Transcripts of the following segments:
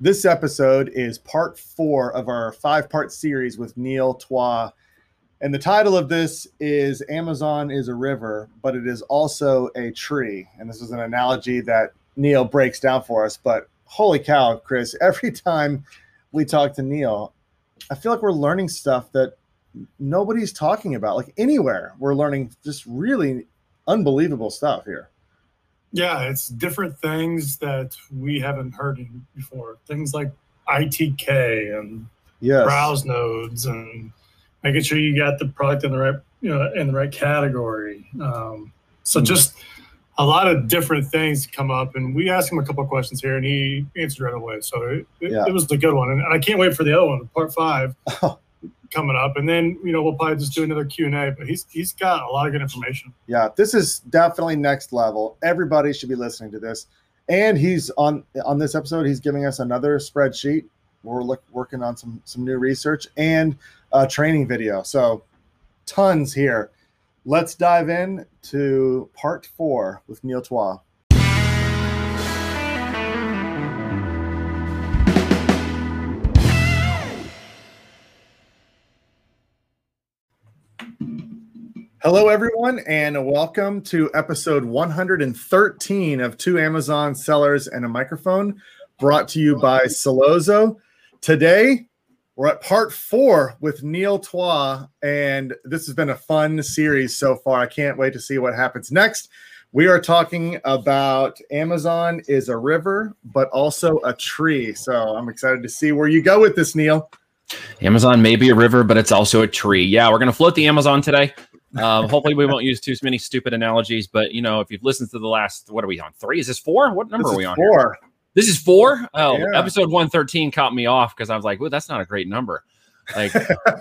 This episode is part four of our five part series with Neil Twa. And the title of this is Amazon is a river, but it is also a tree. And this is an analogy that Neil breaks down for us. But holy cow, Chris, every time we talk to Neil, I feel like we're learning stuff that nobody's talking about. Like anywhere, we're learning just really unbelievable stuff here. Yeah, it's different things that we haven't heard before. Things like ITK and yes. browse nodes and making sure you got the product in the right you know in the right category. Um, so mm-hmm. just a lot of different things come up, and we asked him a couple of questions here, and he answered right away. So it, yeah. it, was a good one, and I can't wait for the other one, part five. coming up, and then you know we'll probably just do another Q and A. But he's he's got a lot of good information. Yeah, this is definitely next level. Everybody should be listening to this. And he's on on this episode. He's giving us another spreadsheet. We're look, working on some some new research and a training video. So tons here. Let's dive in to part four with Neil Twa. Hello, everyone, and welcome to episode 113 of Two Amazon Sellers and a Microphone, brought to you by Sellozo. Today, we're at part four with Neil Twa, and this has been a fun series so far. I can't wait to see what happens next. We are talking about Amazon is a river, but also a tree. So I'm excited to see where you go with this, Neil. Amazon may be a river, but it's also a tree. Yeah, we're going to float the Amazon today. Um, hopefully, we won't use too many stupid analogies. But you know, if you've listened to the last, what are we on? Three? Is this four? What number are we on? Four. Here? This is four. Oh, yeah. episode one thirteen caught me off because I was like, "Well, that's not a great number." Like,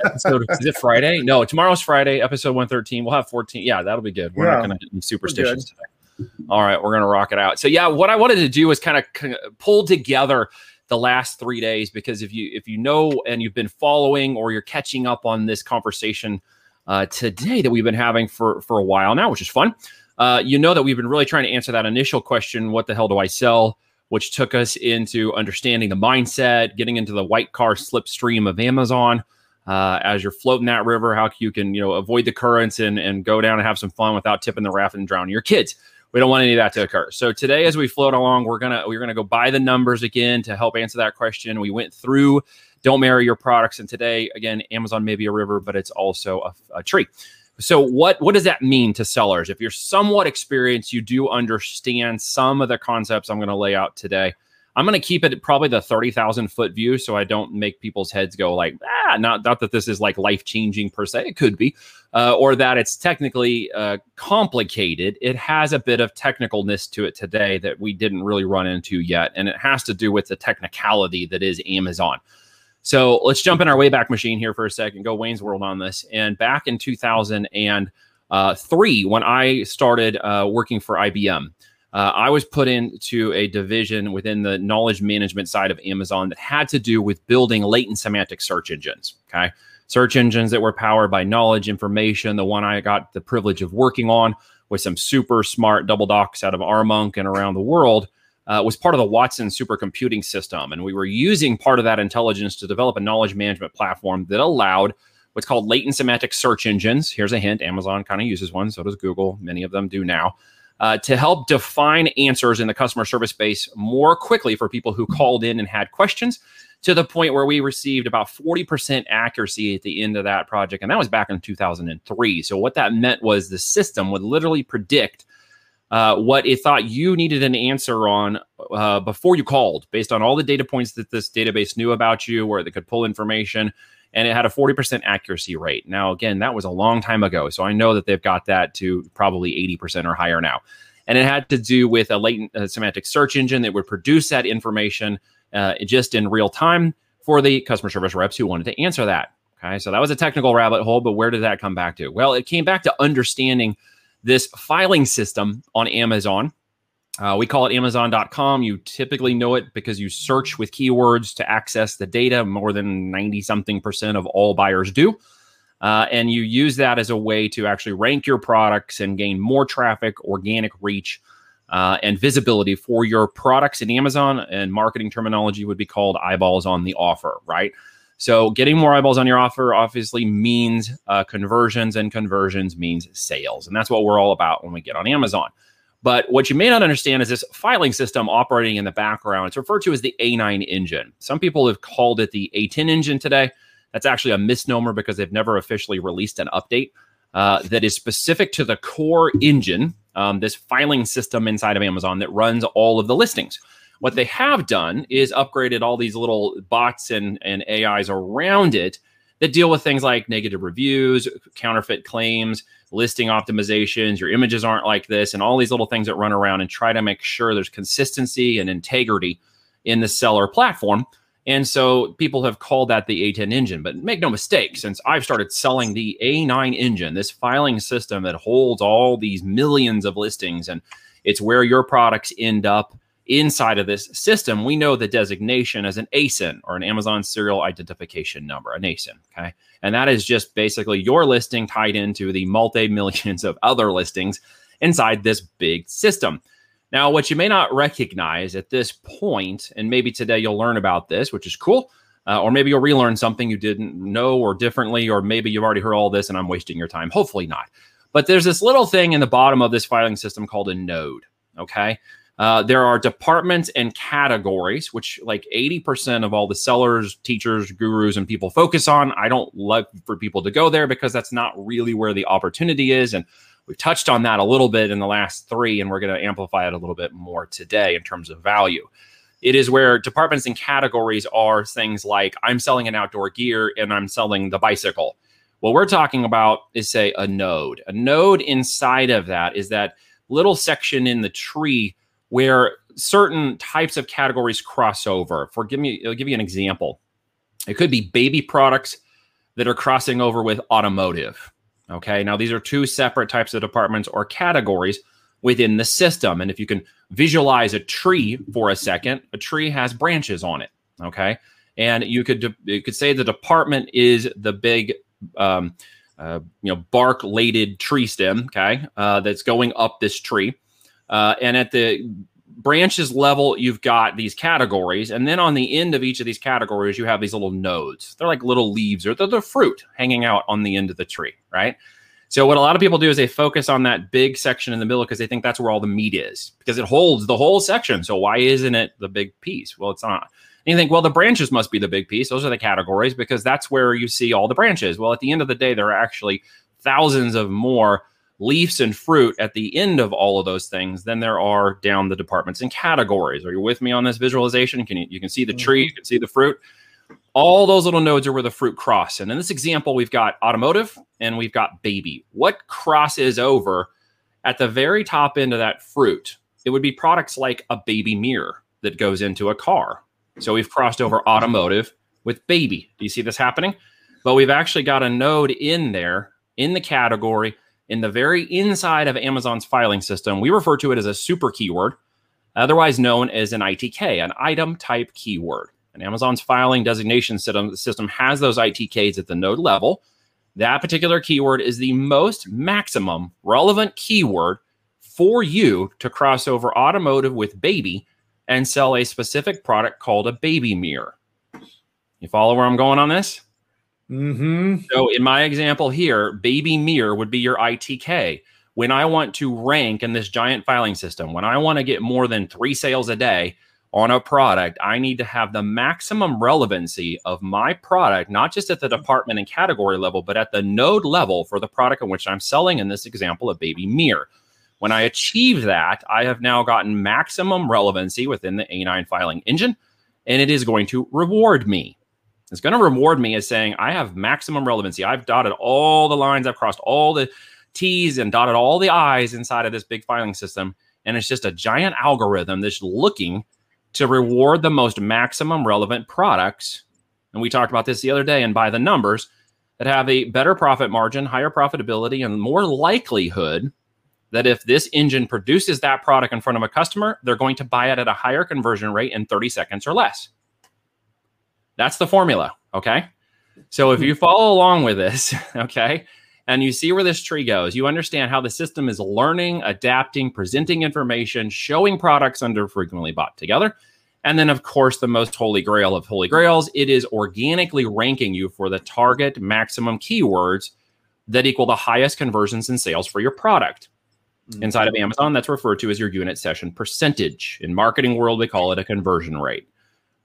episode, is it Friday? No, tomorrow's Friday. Episode one thirteen. We'll have fourteen. Yeah, that'll be good. We're yeah. not going to be superstitious today. All right, we're going to rock it out. So yeah, what I wanted to do was kind of pull together the last three days because if you if you know and you've been following or you're catching up on this conversation uh, today that we've been having for for a while now, which is fun. Uh, you know that we've been really trying to answer that initial question: What the hell do I sell? Which took us into understanding the mindset, getting into the white car slipstream of Amazon. Uh, as you're floating that river, how you can you know avoid the currents and and go down and have some fun without tipping the raft and drowning your kids. We don't want any of that to occur. So today, as we float along, we're gonna we're gonna go by the numbers again to help answer that question. We went through don't marry your products. And today, again, Amazon may be a river, but it's also a, a tree. So what what does that mean to sellers? If you're somewhat experienced, you do understand some of the concepts I'm going to lay out today. I'm going to keep it probably the 30,000 foot view so I don't make people's heads go like, ah, not, not that this is like life changing per se. It could be, uh, or that it's technically uh, complicated. It has a bit of technicalness to it today that we didn't really run into yet. And it has to do with the technicality that is Amazon. So let's jump in our Wayback Machine here for a second, go Wayne's World on this. And back in 2003, when I started uh, working for IBM, uh, I was put into a division within the knowledge management side of Amazon that had to do with building latent semantic search engines. Okay. Search engines that were powered by knowledge information. The one I got the privilege of working on with some super smart double docs out of Armonk and around the world uh, was part of the Watson supercomputing system. And we were using part of that intelligence to develop a knowledge management platform that allowed what's called latent semantic search engines. Here's a hint Amazon kind of uses one, so does Google. Many of them do now. Uh, to help define answers in the customer service space more quickly for people who called in and had questions to the point where we received about 40% accuracy at the end of that project. And that was back in 2003. So, what that meant was the system would literally predict uh, what it thought you needed an answer on uh, before you called, based on all the data points that this database knew about you, where they could pull information, and it had a 40% accuracy rate. Now, again, that was a long time ago, so I know that they've got that to probably 80% or higher now. And it had to do with a latent uh, semantic search engine that would produce that information uh, just in real time for the customer service reps who wanted to answer that. Okay, so that was a technical rabbit hole, but where did that come back to? Well, it came back to understanding this filing system on Amazon. Uh, we call it Amazon.com. You typically know it because you search with keywords to access the data. More than 90 something percent of all buyers do. Uh, and you use that as a way to actually rank your products and gain more traffic, organic reach. uh, and visibility for your products in Amazon. And marketing terminology would be called eyeballs on the offer, right? So getting more eyeballs on your offer obviously means uh, conversions, and conversions means sales, and that's what we're all about when we get on Amazon. But what you may not understand is this filing system operating in the background. It's referred to as the A9 engine. Some people have called it the A10 engine today. That's actually a misnomer because they've never officially released an update uh, that is specific to the core engine, um, this filing system inside of Amazon that runs all of the listings. What they have done is upgraded all these little bots and, and AIs around it that deal with things like negative reviews, counterfeit claims, listing optimizations, your images aren't like this, and all these little things that run around and try to make sure there's consistency and integrity in the seller platform. And so people have called that the A10 engine. But make no mistake, since I've started selling the A9 engine, this filing system that holds all these millions of listings, and it's where your products end up inside of this system, we know the designation as an ASIN or an Amazon Serial Identification Number, an ASIN. Okay. And that is just basically your listing tied into the multi millions of other listings inside this big system. Now, what you may not recognize at this point, and maybe today you'll learn about this, which is cool, uh, or maybe you'll relearn something you didn't know or differently, or maybe you've already heard all this and I'm wasting your time. Hopefully not. But there's this little thing in the bottom of this filing system called a node. Okay. Uh, there are departments and categories, which like 80% of all the sellers, teachers, gurus, and people focus on. I don't love for people to go there because that's not really where the opportunity is. And we've touched on that a little bit in the last three, and we're going to amplify it a little bit more today in terms of value. It is where departments and categories are things like I'm selling an outdoor gear and I'm selling the bicycle. What we're talking about is, say, a node. A node inside of that is that little section in the tree where certain types of categories cross over. For give me, I'll give you an example. It could be baby products that are crossing over with automotive. Okay, now these are two separate types of departments or categories within the system. And if you can visualize a tree for a second, a tree has branches on it. Okay, and you could you could say the department is the big um, uh, you know bark lated tree stem. Okay, uh, that's going up this tree. Uh, and at the branches level, you've got these categories. And then on the end of each of these categories, you have these little nodes. They're like little leaves or they're the fruit hanging out on the end of the tree, right? So what a lot of people do is they focus on that big section in the middle because they think that's where all the meat is because it holds the whole section. So why isn't it the big piece? Well, it's not. And you think, well, the branches must be the big piece. Those are the categories because that's where you see all the branches. Well, at the end of the day, there are actually thousands of more leaves and fruit at the end of all of those things than there are down the departments and categories. Are you with me on this visualization? Can you, you can see the tree, you can see the fruit. All those little nodes are where the fruit cross. And in this example, we've got automotive and we've got baby. What crosses over at the very top end of that fruit? It would be products like a baby mirror that goes into a car. So we've crossed over automotive with baby. Do you see this happening? But we've actually got a node in there in the category in the very inside of Amazon's filing system. We refer to it as a super keyword, otherwise known as an ITK, an item type keyword. And Amazon's filing designation system has those ITKs at the node level. That particular keyword is the most maximum relevant keyword for you to cross over automotive with baby and sell a specific product called a baby mirror. You follow where I'm going on this? Mm-hmm. So in my example here, baby mirror would be your ITK. When I want to rank in this giant filing system, when I want to get more than three sales a day on a product, I need to have the maximum relevancy of my product, not just at the department and category level, but at the node level for the product in which I'm selling. In this example, a baby mirror. When I achieve that, I have now gotten maximum relevancy within the A9 filing engine, and it is going to reward me. It's going to reward me as saying I have maximum relevancy. I've dotted all the lines, I've crossed all the T's and dotted all the I's inside of this big filing system. And it's just a giant algorithm that's looking to reward the most maximum relevant products. And we talked about this the other day, and by the numbers that have a better profit margin, higher profitability, and more likelihood that if this engine produces that product in front of a customer, they're going to buy it at a higher conversion rate in 30 seconds or less. That's the formula. Okay. So if you follow along with this, okay, and you see where this tree goes. You understand how the system is learning, adapting, presenting information, showing products under frequently bought together. And then, of course, the most holy grail of holy grails, it is organically ranking you for the target maximum keywords that equal the highest conversions and sales for your product. Mm-hmm. Inside of Amazon, that's referred to as your unit session percentage. In marketing world, we call it a conversion rate.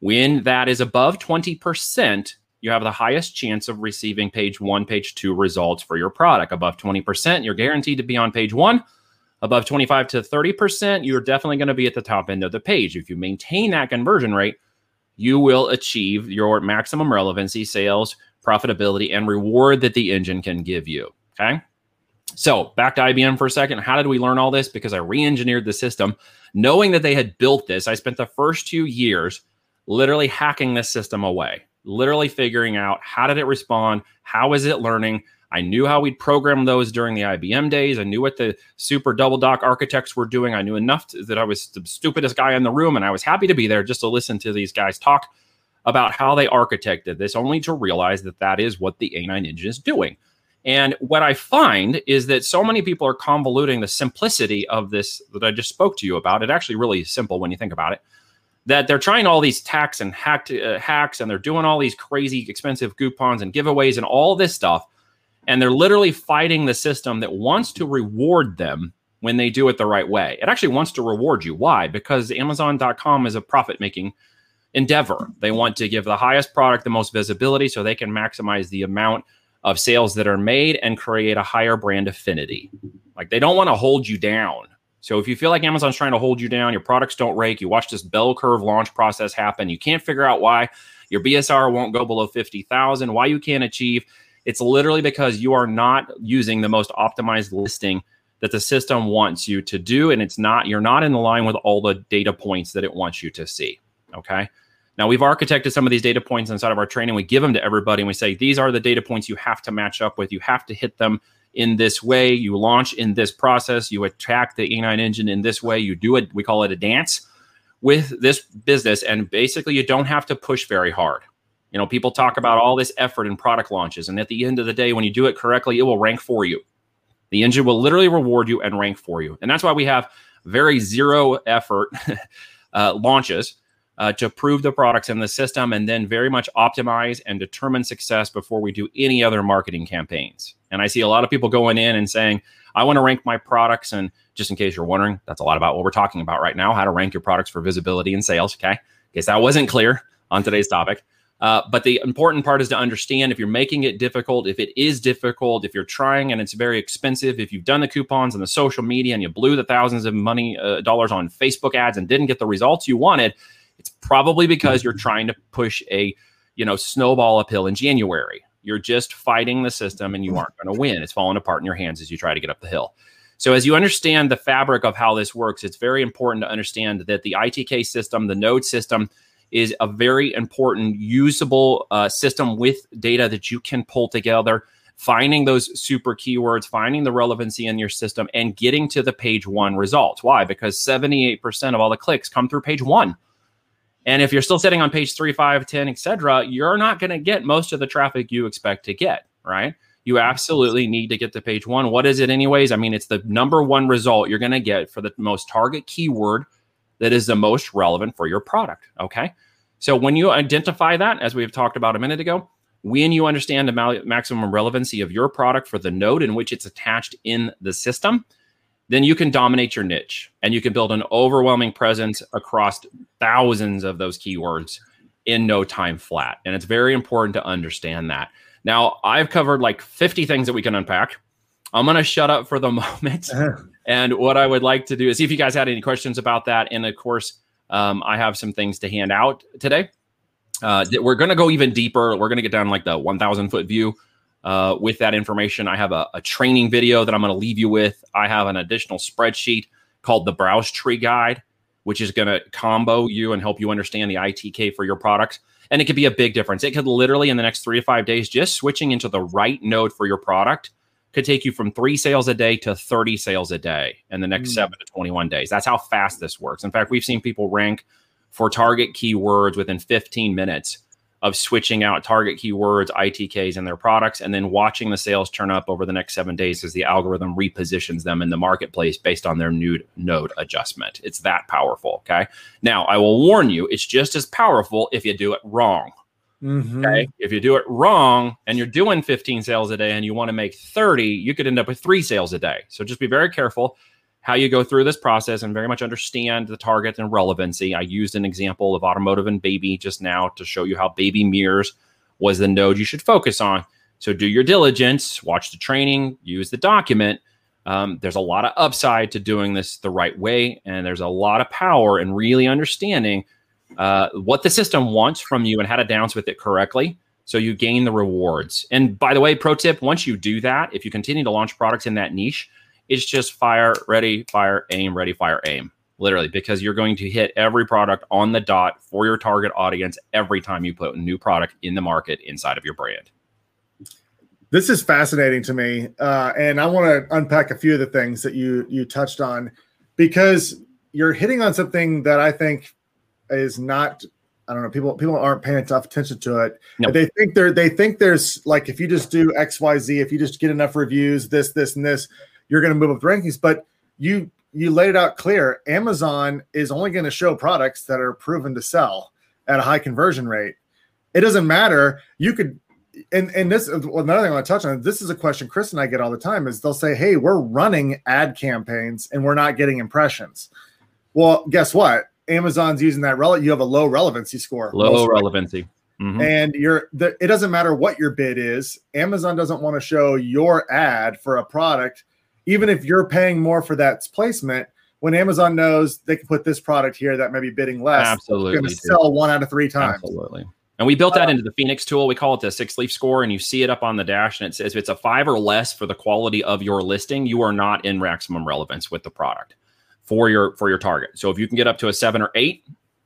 When that is above 20%, you have the highest chance of receiving page one, page two results for your product. Above 20%, you're guaranteed to be on page one. Above 25 to 30%, you're definitely going to be at the top end of the page. If you maintain that conversion rate, you will achieve your maximum relevancy, sales, profitability, and reward that the engine can give you. Okay. So back to IBM for a second. How did we learn all this? Because I re engineered the system. Knowing that they had built this, I spent the first two years literally hacking this system away literally figuring out how did it respond? How is it learning? I knew how we'd program those during the IBM days. I knew what the super double doc architects were doing. I knew enough to, that I was the stupidest guy in the room, and I was happy to be there just to listen to these guys talk about how they architected this, only to realize that that is what the A9 engine is doing. And what I find is that so many people are convoluting the simplicity of this that I just spoke to you about. It actually really simple when you think about it that they're trying all these tax and hack uh, hacks and they're doing all these crazy expensive coupons and giveaways and all this stuff. And they're literally fighting the system that wants to reward them when they do it the right way. It actually wants to reward you. Why? Because amazon.com is a profit making endeavor. They want to give the highest product the most visibility so they can maximize the amount of sales that are made and create a higher brand affinity. Like they don't want to hold you down so if you feel like Amazon's trying to hold you down, your products don't rank, you watch this bell curve launch process happen, you can't figure out why your BSR won't go below 50,000, why you can't achieve, it's literally because you are not using the most optimized listing that the system wants you to do and it's not you're not in line with all the data points that it wants you to see, okay? Now we've architected some of these data points inside of our training. We give them to everybody and we say these are the data points you have to match up with. You have to hit them in this way. You launch in this process. You attack the A9 engine in this way. You do it, we call it a dance with this business. And basically, you don't have to push very hard. You know, people talk about all this effort in product launches. And at the end of the day, when you do it correctly, it will rank for you. The engine will literally reward you and rank for you. And that's why we have very zero effort uh, launches uh, to prove the products in the system and then very much optimize and determine success before we do any other marketing campaigns. And I see a lot of people going in and saying, I want to rank my products. And just in case you're wondering, that's a lot about what we're talking about right now how to rank your products for visibility and sales. Okay. In case that wasn't clear on today's topic. Uh, but the important part is to understand if you're making it difficult, if it is difficult, if you're trying and it's very expensive, if you've done the coupons and the social media and you blew the thousands of money uh, dollars on Facebook ads and didn't get the results you wanted, it's probably because you're trying to push a you know snowball uphill in January. You're just fighting the system and you aren't going to win. It's falling apart in your hands as you try to get up the hill. So, as you understand the fabric of how this works, it's very important to understand that the ITK system, the node system, is a very important, usable uh, system with data that you can pull together, finding those super keywords, finding the relevancy in your system, and getting to the page one results. Why? Because 78% of all the clicks come through page one. And if you're still sitting on page three, five, 10, etc., you're not going to get most of the traffic you expect to get, right? You absolutely need to get to page one. What is it, anyways? I mean, it's the number one result you're going to get for the most target keyword that is the most relevant for your product. Okay. So when you identify that, as we've talked about a minute ago, when you understand the maximum relevancy of your product for the node in which it's attached in the system, then you can dominate your niche and you can build an overwhelming presence across thousands of those keywords in no time flat. And it's very important to understand that. Now, I've covered like 50 things that we can unpack. I'm going to shut up for the moment. and what I would like to do is see if you guys had any questions about that. And of course, um, I have some things to hand out today. Uh, we're going to go even deeper. We're going to get down like the 1,000 foot view uh, with that information. I have a, a training video that I'm going to leave you with. I have an additional spreadsheet called the Browse Tree Guide, which is going to combo you and help you understand the ITK for your products. And it could be a big difference. It could literally, in the next three to five days, just switching into the right node for your product could take you from three sales a day to 30 sales a day in the next mm. seven to 21 days. That's how fast this works. In fact, we've seen people rank for target keywords within 15 minutes of switching out target keywords, ITKs, and their products, and then watching the sales turn up over the next seven days as the algorithm repositions them in the marketplace based on their new node adjustment. It's that powerful. Okay. Now, I will warn you, it's just as powerful if you do it wrong. Mm-hmm. Okay. If you do it wrong and you're doing 15 sales a day and you want to make 30, you could end up with three sales a day. So just be very careful how you go through this process and very much understand the target and relevancy. I used an example of automotive and baby just now to show you how baby mirrors was the node you should focus on. So do your diligence, watch the training, use the document. Um, there's a lot of upside to doing this the right way, and there's a lot of power in really understanding uh, what the system wants from you and how to dance with it correctly. So you gain the rewards. And by the way, pro tip: once you do that, if you continue to launch products in that niche, it's just fire, ready, fire, aim, ready, fire, aim. Literally, because you're going to hit every product on the dot for your target audience every time you put a new product in the market inside of your brand. This is fascinating to me, uh, and I want to unpack a few of the things that you you touched on because you're hitting on something that I think is not I don't know. People people aren't paying enough attention to it. Nope. They think they're they think there's like if you just do X Y Z, if you just get enough reviews, this this and this, you're going to move up the rankings. But you you laid it out clear. Amazon is only going to show products that are proven to sell at a high conversion rate. It doesn't matter. You could and and this another thing I want to touch on. This is a question Chris and I get all the time. Is they'll say, "Hey, we're running ad campaigns and we're not getting impressions." Well, guess what? Amazon's using that. Rel- you have a low relevancy score. Low relevancy. Mm-hmm. And you're the, it doesn't matter what your bid is. Amazon doesn't want to show your ad for a product even if you're paying more for that placement, when Amazon knows they can put this product here that may be bidding less, absolutely going to sell one out of three times. Absolutely. And we built that uh, into the Phoenix tool. We call it the six leaf score, and you see it up on the dash, and it says if it's a five or less for the quality of your listing, you are not in maximum relevance with the product for your for your target. So if you can get up to a seven or eight,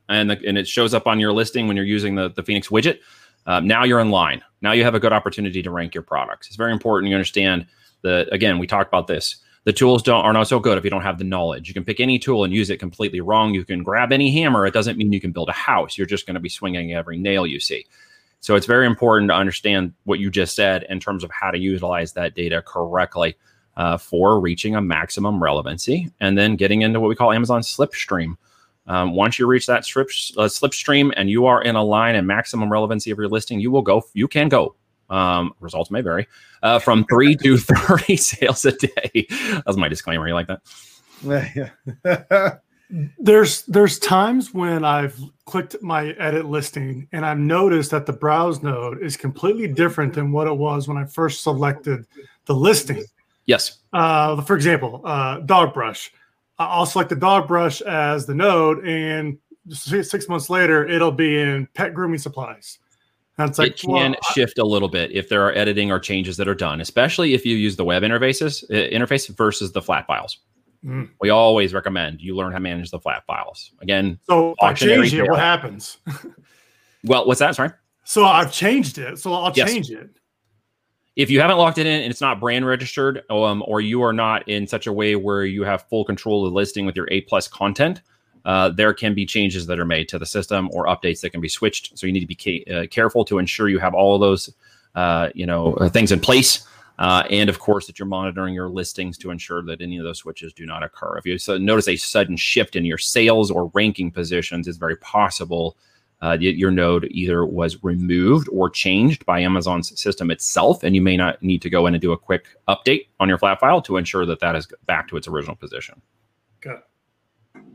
and the, and it shows up on your listing when you're using the the Phoenix widget, um, now you're in line. Now you have a good opportunity to rank your products. It's very important you understand again, we talked about this. The tools don't are not so good if you don't have the knowledge. You can pick any tool and use it completely wrong. You can grab any hammer. It doesn't mean you can build a house. You're just going to be swinging every nail you see. So it's very important to understand what you just said in terms of how to utilize that data correctly uh, for reaching a maximum relevancy, and then getting into what we call Amazon slipstream. Um, once you reach that strip, uh, slipstream and you are in a line and maximum relevancy of your listing, you will go. You can go um, results may vary uh, from three to 30 sales a day. That's my disclaimer. You like that? Yeah. there's there's times when I've clicked my edit listing and I've noticed that the browse node is completely different than what it was when I first selected the listing. Yes. Uh, for example, uh, dog brush. I'll select the dog brush as the node, and six months later, it'll be in pet grooming supplies. That's like, it can well, shift a little bit if there are editing or changes that are done, especially if you use the web interfaces uh, interface versus the flat files. Mm. We always recommend you learn how to manage the flat files. Again, so if I change it, what happens? well, what's that? Sorry. So I've changed it. So I'll yes. change it. If you haven't locked it in and it's not brand registered, um, or you are not in such a way where you have full control of the listing with your A plus content, uh, there can be changes that are made to the system or updates that can be switched. So you need to be ca- uh, careful to ensure you have all of those, uh, you know, uh, things in place. Uh, and of course, that you're monitoring your listings to ensure that any of those switches do not occur. If you notice a sudden shift in your sales or ranking positions, it's very possible uh, your node either was removed or changed by Amazon's system itself, and you may not need to go in and do a quick update on your flat file to ensure that that is back to its original position. Got it.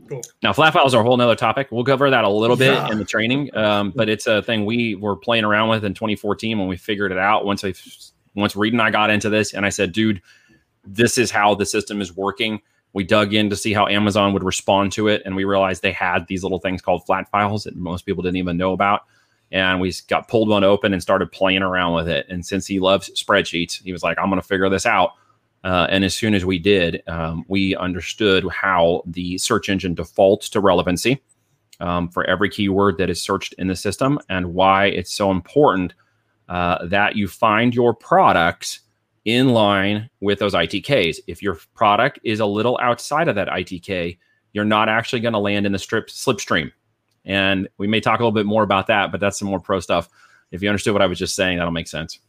Cool. Now, flat files are a whole nother topic. We'll cover that a little bit yeah. in the training, um, but it's a thing we were playing around with in 2014 when we figured it out. Once I, once Reed and I got into this, and I said, "Dude, this is how the system is working." We dug in to see how Amazon would respond to it, and we realized they had these little things called flat files that most people didn't even know about. And we got pulled one open and started playing around with it. And since he loves spreadsheets, he was like, "I'm going to figure this out." Uh, and as soon as we did, um, we understood how the search engine defaults to relevancy um, for every keyword that is searched in the system and why it's so important uh, that you find your products in line with those ITKs. If your product is a little outside of that ITK, you're not actually going to land in the strip slipstream. And we may talk a little bit more about that, but that's some more pro stuff if you understood what I was just saying, that'll make sense.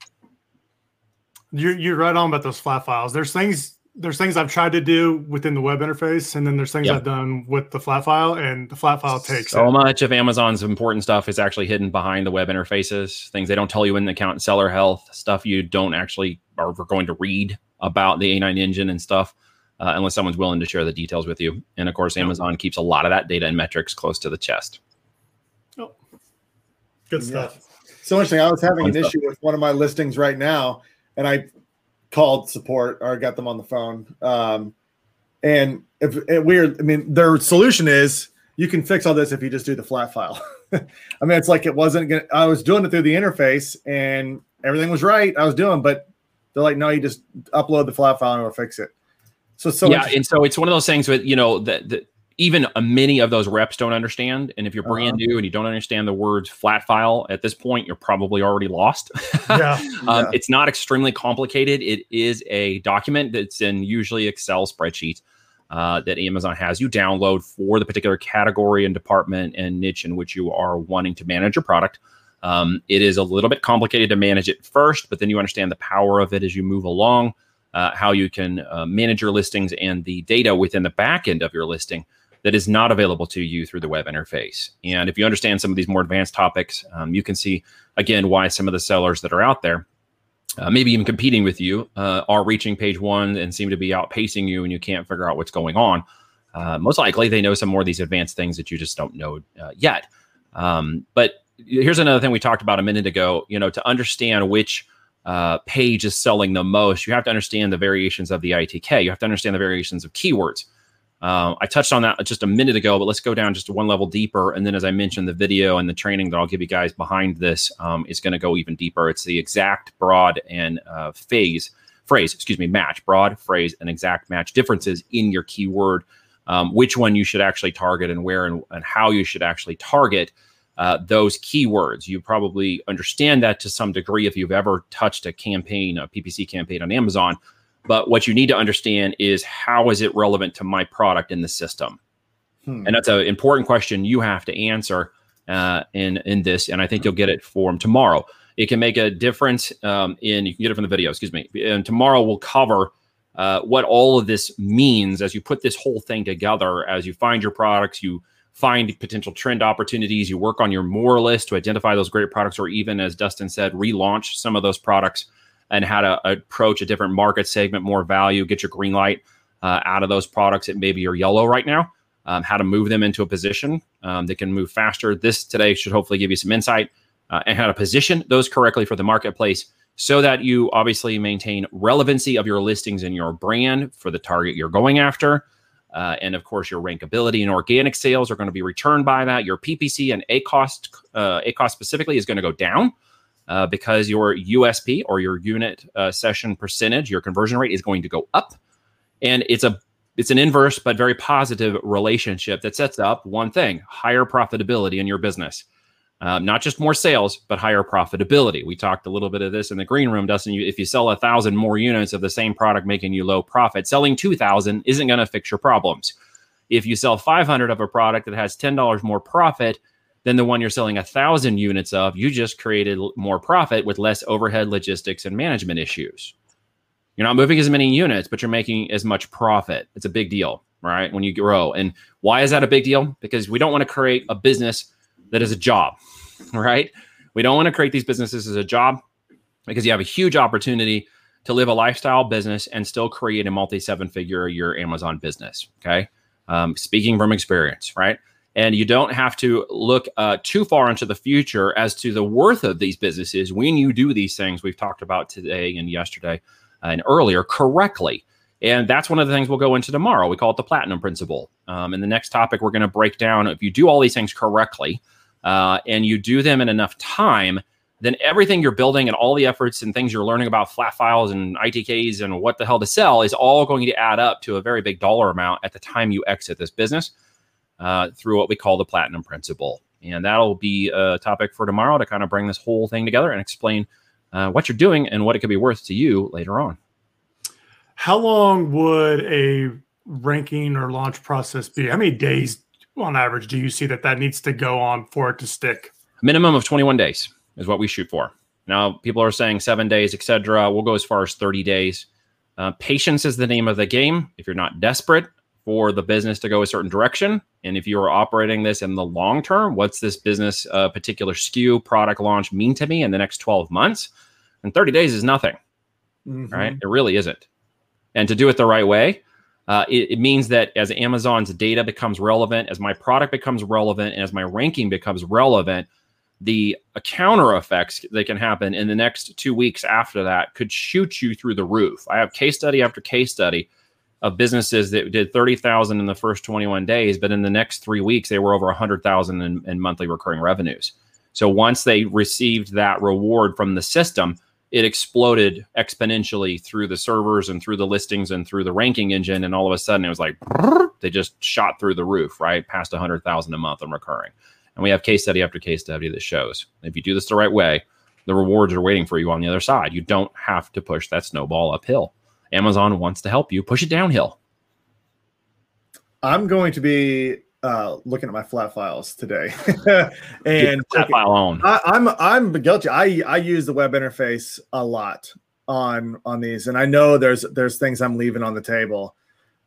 You're you're right on about those flat files. There's things there's things I've tried to do within the web interface, and then there's things yep. I've done with the flat file, and the flat file takes so it. much of Amazon's important stuff is actually hidden behind the web interfaces. Things they don't tell you in the account seller health stuff you don't actually are going to read about the A9 engine and stuff. Uh, unless someone's willing to share the details with you. And of course, Amazon yep. keeps a lot of that data and metrics close to the chest. Oh, good stuff. Yeah. So interesting. I was having Fun an stuff. issue with one of my listings right now, and I called support or got them on the phone. Um, and if it weird, I mean, their solution is you can fix all this if you just do the flat file. I mean, it's like it wasn't gonna, I was doing it through the interface and everything was right. I was doing, but they're like, no, you just upload the flat file and we'll fix it. So, so yeah. And so it's one of those things with, you know, that, even many of those reps don't understand. And if you're brand uh-huh. new and you don't understand the words flat file at this point, you're probably already lost. yeah, um, yeah. It's not extremely complicated. It is a document that's in usually Excel spreadsheet uh, that Amazon has you download for the particular category and department and niche in which you are wanting to manage your product. Um, it is a little bit complicated to manage it first, but then you understand the power of it as you move along, uh, how you can uh, manage your listings and the data within the back end of your listing that is not available to you through the web interface. And if you understand some of these more advanced topics, um, you can see again why some of the sellers that are out there, uh, maybe even competing with you, uh, are reaching page one and seem to be outpacing you, and you can't figure out what's going on. Uh, most likely, they know some more of these advanced things that you just don't know uh, yet. Um, but here's another thing we talked about a minute ago. You know, to understand which uh, page is selling the most, you have to understand the variations of the ITK. You have to understand the variations of keywords. Uh, I touched on that just a minute ago, but let's go down just one level deeper. And then, as I mentioned, the video and the training that I'll give you guys behind this um, is going to go even deeper. It's the exact, broad, and uh, phase phrase, excuse me, match, broad phrase, and exact match differences in your keyword. Um, which one you should actually target and where and, and how you should actually target uh, those keywords. You probably understand that to some degree if you've ever touched a campaign, a PPC campaign on Amazon. But what you need to understand is how is it relevant to my product in the system? Hmm. And that's an important question you have to answer uh, in in this. And I think you'll get it for tomorrow. It can make a difference um, in. You can get it from the video. Excuse me. And tomorrow we'll cover uh, what all of this means as you put this whole thing together. As you find your products, you find potential trend opportunities. You work on your more list to identify those great products, or even as Dustin said, relaunch some of those products and how to approach a different market segment, more value, get your green light uh, out of those products that maybe are yellow right now, um, how to move them into a position um, that can move faster. This today should hopefully give you some insight uh, and how to position those correctly for the marketplace so that you obviously maintain relevancy of your listings and your brand for the target you're going after. Uh, and of course, your rankability and organic sales are going to be returned by that. Your PPC and ACoS, uh, ACoS specifically is going to go down uh, because your USP or your unit uh, session percentage, your conversion rate is going to go up, and it's a it's an inverse but very positive relationship that sets up one thing: higher profitability in your business. Um, not just more sales, but higher profitability. We talked a little bit of this in the green room, Dustin. You, if you sell a thousand more units of the same product, making you low profit, selling two thousand isn't going to fix your problems. If you sell five hundred of a product that has ten dollars more profit, than the one you're selling a thousand units of, you just created more profit with less overhead logistics and management issues. You're not moving as many units, but you're making as much profit. It's a big deal, right? When you grow. And why is that a big deal? Because we don't want to create a business that is a job, right? We don't want to create these businesses as a job because you have a huge opportunity to live a lifestyle business and still create a multi seven figure a year Amazon business. Okay. Um, speaking from experience, right? And you don't have to look uh, too far into the future as to the worth of these businesses when you do these things we've talked about today and yesterday and earlier correctly. And that's one of the things we'll go into tomorrow. We call it the platinum principle. Um, and the next topic we're going to break down if you do all these things correctly uh, and you do them in enough time, then everything you're building and all the efforts and things you're learning about flat files and ITKs and what the hell to sell is all going to add up to a very big dollar amount at the time you exit this business uh, through what we call the platinum principle. And that'll be a topic for tomorrow to kind of bring this whole thing together and explain uh, what you're doing and what it could be worth to you later on. How long would a ranking or launch process be? How many days on average do you see that that needs to go on for it to stick? Minimum of 21 days. is what we shoot for. Now, people are saying seven days, etc. We'll go as far as 30 days. Uh, patience is the name of the game. If you're not desperate for the business to go a certain direction, and if you are operating this in the long term, what's this business uh, particular SKU product launch mean to me in the next 12 months? And 30 days is nothing, mm-hmm. right? It really isn't. And to do it the right way, uh, it, it, means that as Amazon's data becomes relevant, as my product becomes relevant, and as my ranking becomes relevant, the uh, counter effects that can happen in the next two weeks after that could shoot you through the roof. I have case study after case study of businesses that did 30,000 in the first 21 days, but in the next three weeks, they were over 100,000 in, in monthly recurring revenues. So once they received that reward from the system, it exploded exponentially through the servers and through the listings and through the ranking engine. And all of a sudden, it was like they just shot through the roof, right? Past 100,000 a month in recurring. And we have case study after case study that shows if you do this the right way, the rewards are waiting for you on the other side. You don't have to push that snowball uphill. Amazon wants to help you push it downhill. I'm going to be uh, looking at my flat files today, and flat file on. I, I'm I'm guilty. I I use the web interface a lot on on these, and I know there's there's things I'm leaving on the table.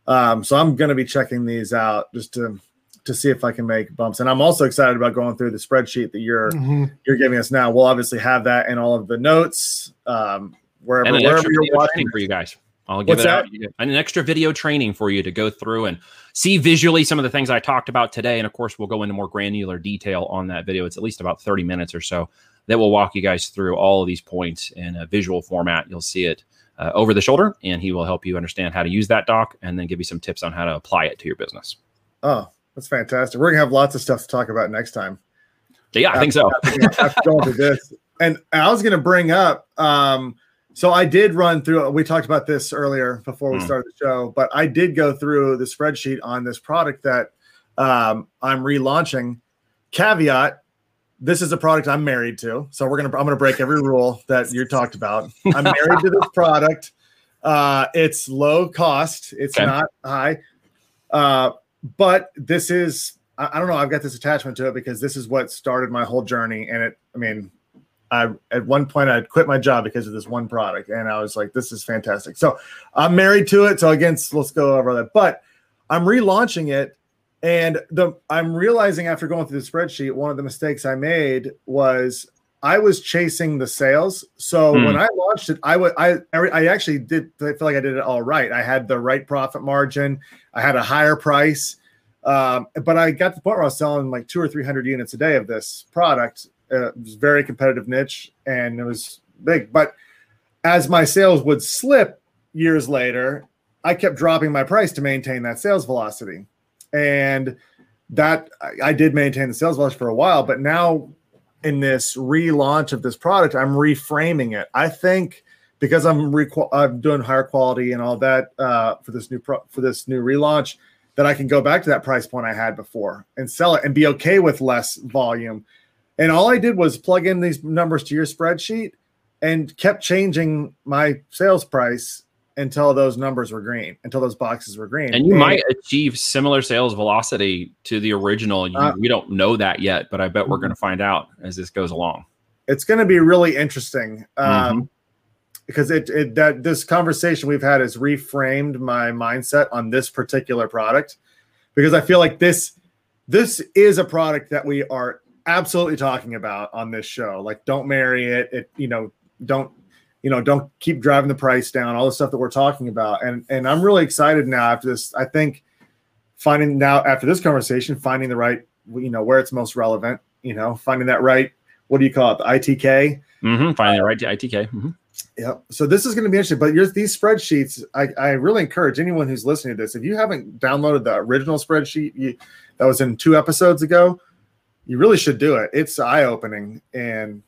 Um, so I'm going to be checking these out just to to see if I can make bumps. And I'm also excited about going through the spreadsheet that you're mm-hmm. you're giving us now. We'll obviously have that in all of the notes um, wherever wherever you're watching for you guys. I'll give What's it out. An extra video training for you to go through and see visually some of the things I talked about today. And of course, we'll go into more granular detail on that video. It's at least about 30 minutes or so that will walk you guys through all of these points in a visual format. You'll see it uh, over the shoulder, and he will help you understand how to use that doc and then give you some tips on how to apply it to your business. Oh, that's fantastic. We're going to have lots of stuff to talk about next time. Yeah, I think so. after through this. And I was going to bring up, um, so I did run through. We talked about this earlier before we mm. started the show, but I did go through the spreadsheet on this product that um, I'm relaunching. Caveat: This is a product I'm married to, so we're gonna. I'm gonna break every rule that you talked about. I'm married to this product. Uh, it's low cost. It's okay. not high, uh, but this is. I, I don't know. I've got this attachment to it because this is what started my whole journey, and it. I mean, I at one point I'd quit my job because of this one product, and I was like, "This is fantastic." So I'm married to it. So again, let's go over that. But I'm relaunching it, and the I'm realizing after going through the spreadsheet, one of the mistakes I made was I was chasing the sales. So mm. when I launched it, I would I I actually did I feel like I did it all right. I had the right profit margin. I had a higher price. Um, but I got to the point where I was selling like two or three hundred units a day of this product, it was very competitive niche and it was big. But as my sales would slip years later, I kept dropping my price to maintain that sales velocity. And that I did maintain the sales velocity for a while, but now in this relaunch of this product, I'm reframing it. I think because I'm I'm doing higher quality and all that uh, for this new pro- for this new relaunch, that I can go back to that price point I had before and sell it and be okay with less volume and all I did was plug in these numbers to your spreadsheet and kept changing my sales price until those numbers were green, until those boxes were green. And you and, might achieve similar sales velocity to the original. You, uh, we don't know that yet, but I bet we're going to mm-hmm. find out as this goes along. It's going to be really interesting um, mm-hmm. because it, it that this conversation we've had has reframed my mindset on this particular product because I feel like this this is a product that we are absolutely talking about on this show. Like, don't marry it. It, you know, don't, you know, don't keep driving the price down. All the stuff that we're talking about, and and I'm really excited now after this. I think finding now after this conversation, finding the right, you know, where it's most relevant. You know, finding that right. What do you call it? The ITK. Mm-hmm, finding the right ITK. Mm-hmm. Yeah. So this is going to be interesting. But these spreadsheets, I, I really encourage anyone who's listening to this, if you haven't downloaded the original spreadsheet you, that was in two episodes ago, you really should do it. It's eye opening and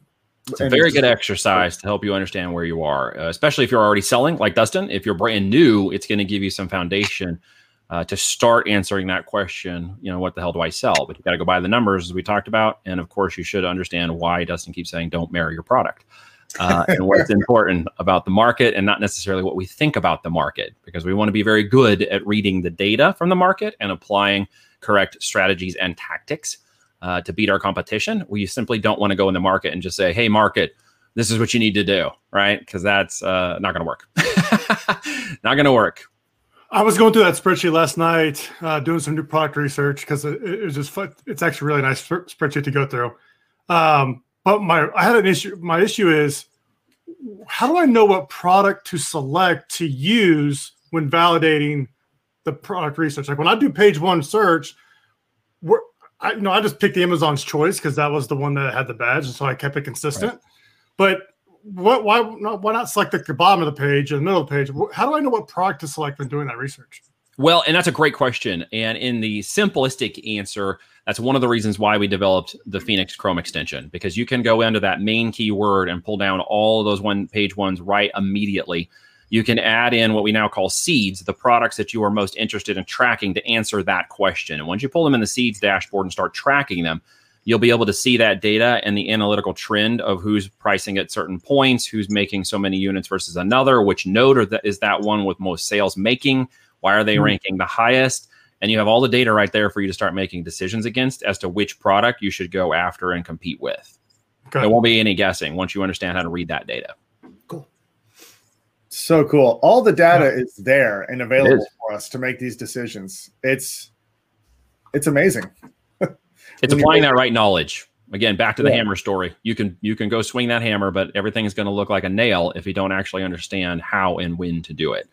it's a very good exercise to help you understand where you are, uh, especially if you're already selling, like Dustin. If you're brand new, it's going to give you some foundation uh, to start answering that question. You know, what the hell do I sell? But you got to go by the numbers as we talked about, and of course, you should understand why Dustin keeps saying don't marry your product. Uh, and what's important about the market and not necessarily what we think about the market because we want to be very good at reading the data from the market and applying correct strategies and tactics uh, to beat our competition. We simply don't want to go in the market and just say, "Hey, market, this is what you need to do," right? Because that's uh, not going to work. not going to work. I was going through that spreadsheet last night, uh, doing some new product research because it, it, was just fun. It's actually really nice spreadsheet to go through. Um, but my I had an issue. My issue is how do I know what product to select to use when validating the product research? Like when I do page one search, where I you know I just picked the Amazon's choice because that was the one that had the badge, and so I kept it consistent. Right. But what why not why not select the bottom of the page and the middle of the page? How do I know what product to select when doing that research? Well, and that's a great question. And in the simplistic answer, that's one of the reasons why we developed the Phoenix Chrome extension because you can go into that main keyword and pull down all of those one page ones right immediately. You can add in what we now call seeds, the products that you are most interested in tracking to answer that question. And once you pull them in the seeds dashboard and start tracking them, you'll be able to see that data and the analytical trend of who's pricing at certain points, who's making so many units versus another, which node is that one with most sales making why are they mm-hmm. ranking the highest? And you have all the data right there for you to start making decisions against as to which product you should go after and compete with. Okay. There won't be any guessing once you understand how to read that data. So cool. All the data yeah. is there and available for us to make these decisions. It's it's amazing. it's applying that right knowledge. Again, back to the yeah. hammer story. You can you can go swing that hammer, but everything is going to look like a nail if you don't actually understand how and when to do it.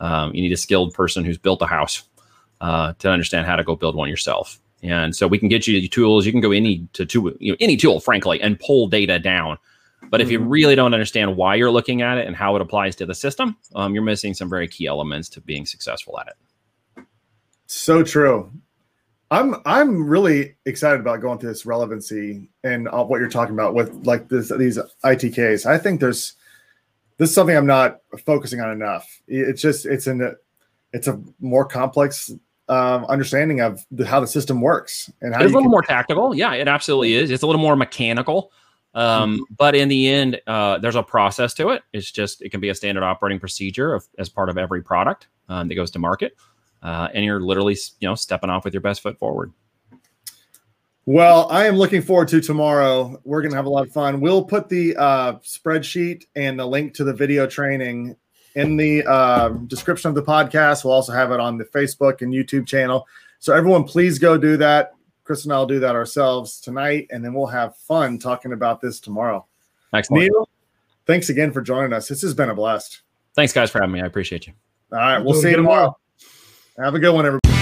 Um, you need a skilled person who's built a house uh, to understand how to go build one yourself. And so we can get you tools. You can go any to, to you know, any tool, frankly, and pull data down. But if you mm-hmm. really don't understand why you're looking at it and how it applies to the system, um, you're missing some very key elements to being successful at it. So true. I'm I'm really excited about going through this relevancy and uh, what you're talking about with like this these ITKs. I think there's this is something I'm not focusing on enough. It's just it's an it's a more complex um, understanding of the, how the system works and how it's a little more tactical. Yeah, it absolutely is. It's a little more mechanical. Um, mm-hmm. But in the end, uh, there's a process to it. It's just it can be a standard operating procedure of, as part of every product um, that goes to market, uh, and you're literally you know stepping off with your best foot forward. Well, I am looking forward to tomorrow. We're going to have a lot of fun. We'll put the uh, spreadsheet and the link to the video training in the uh, description of the podcast. We'll also have it on the Facebook and YouTube channel. So, everyone, please go do that. Chris and I'll do that ourselves tonight, and then we'll have fun talking about this tomorrow. Excellent. Neil, thanks again for joining us. This has been a blast. Thanks, guys, for having me. I appreciate you. All right. We'll see you tomorrow. tomorrow. Have a good one, everybody.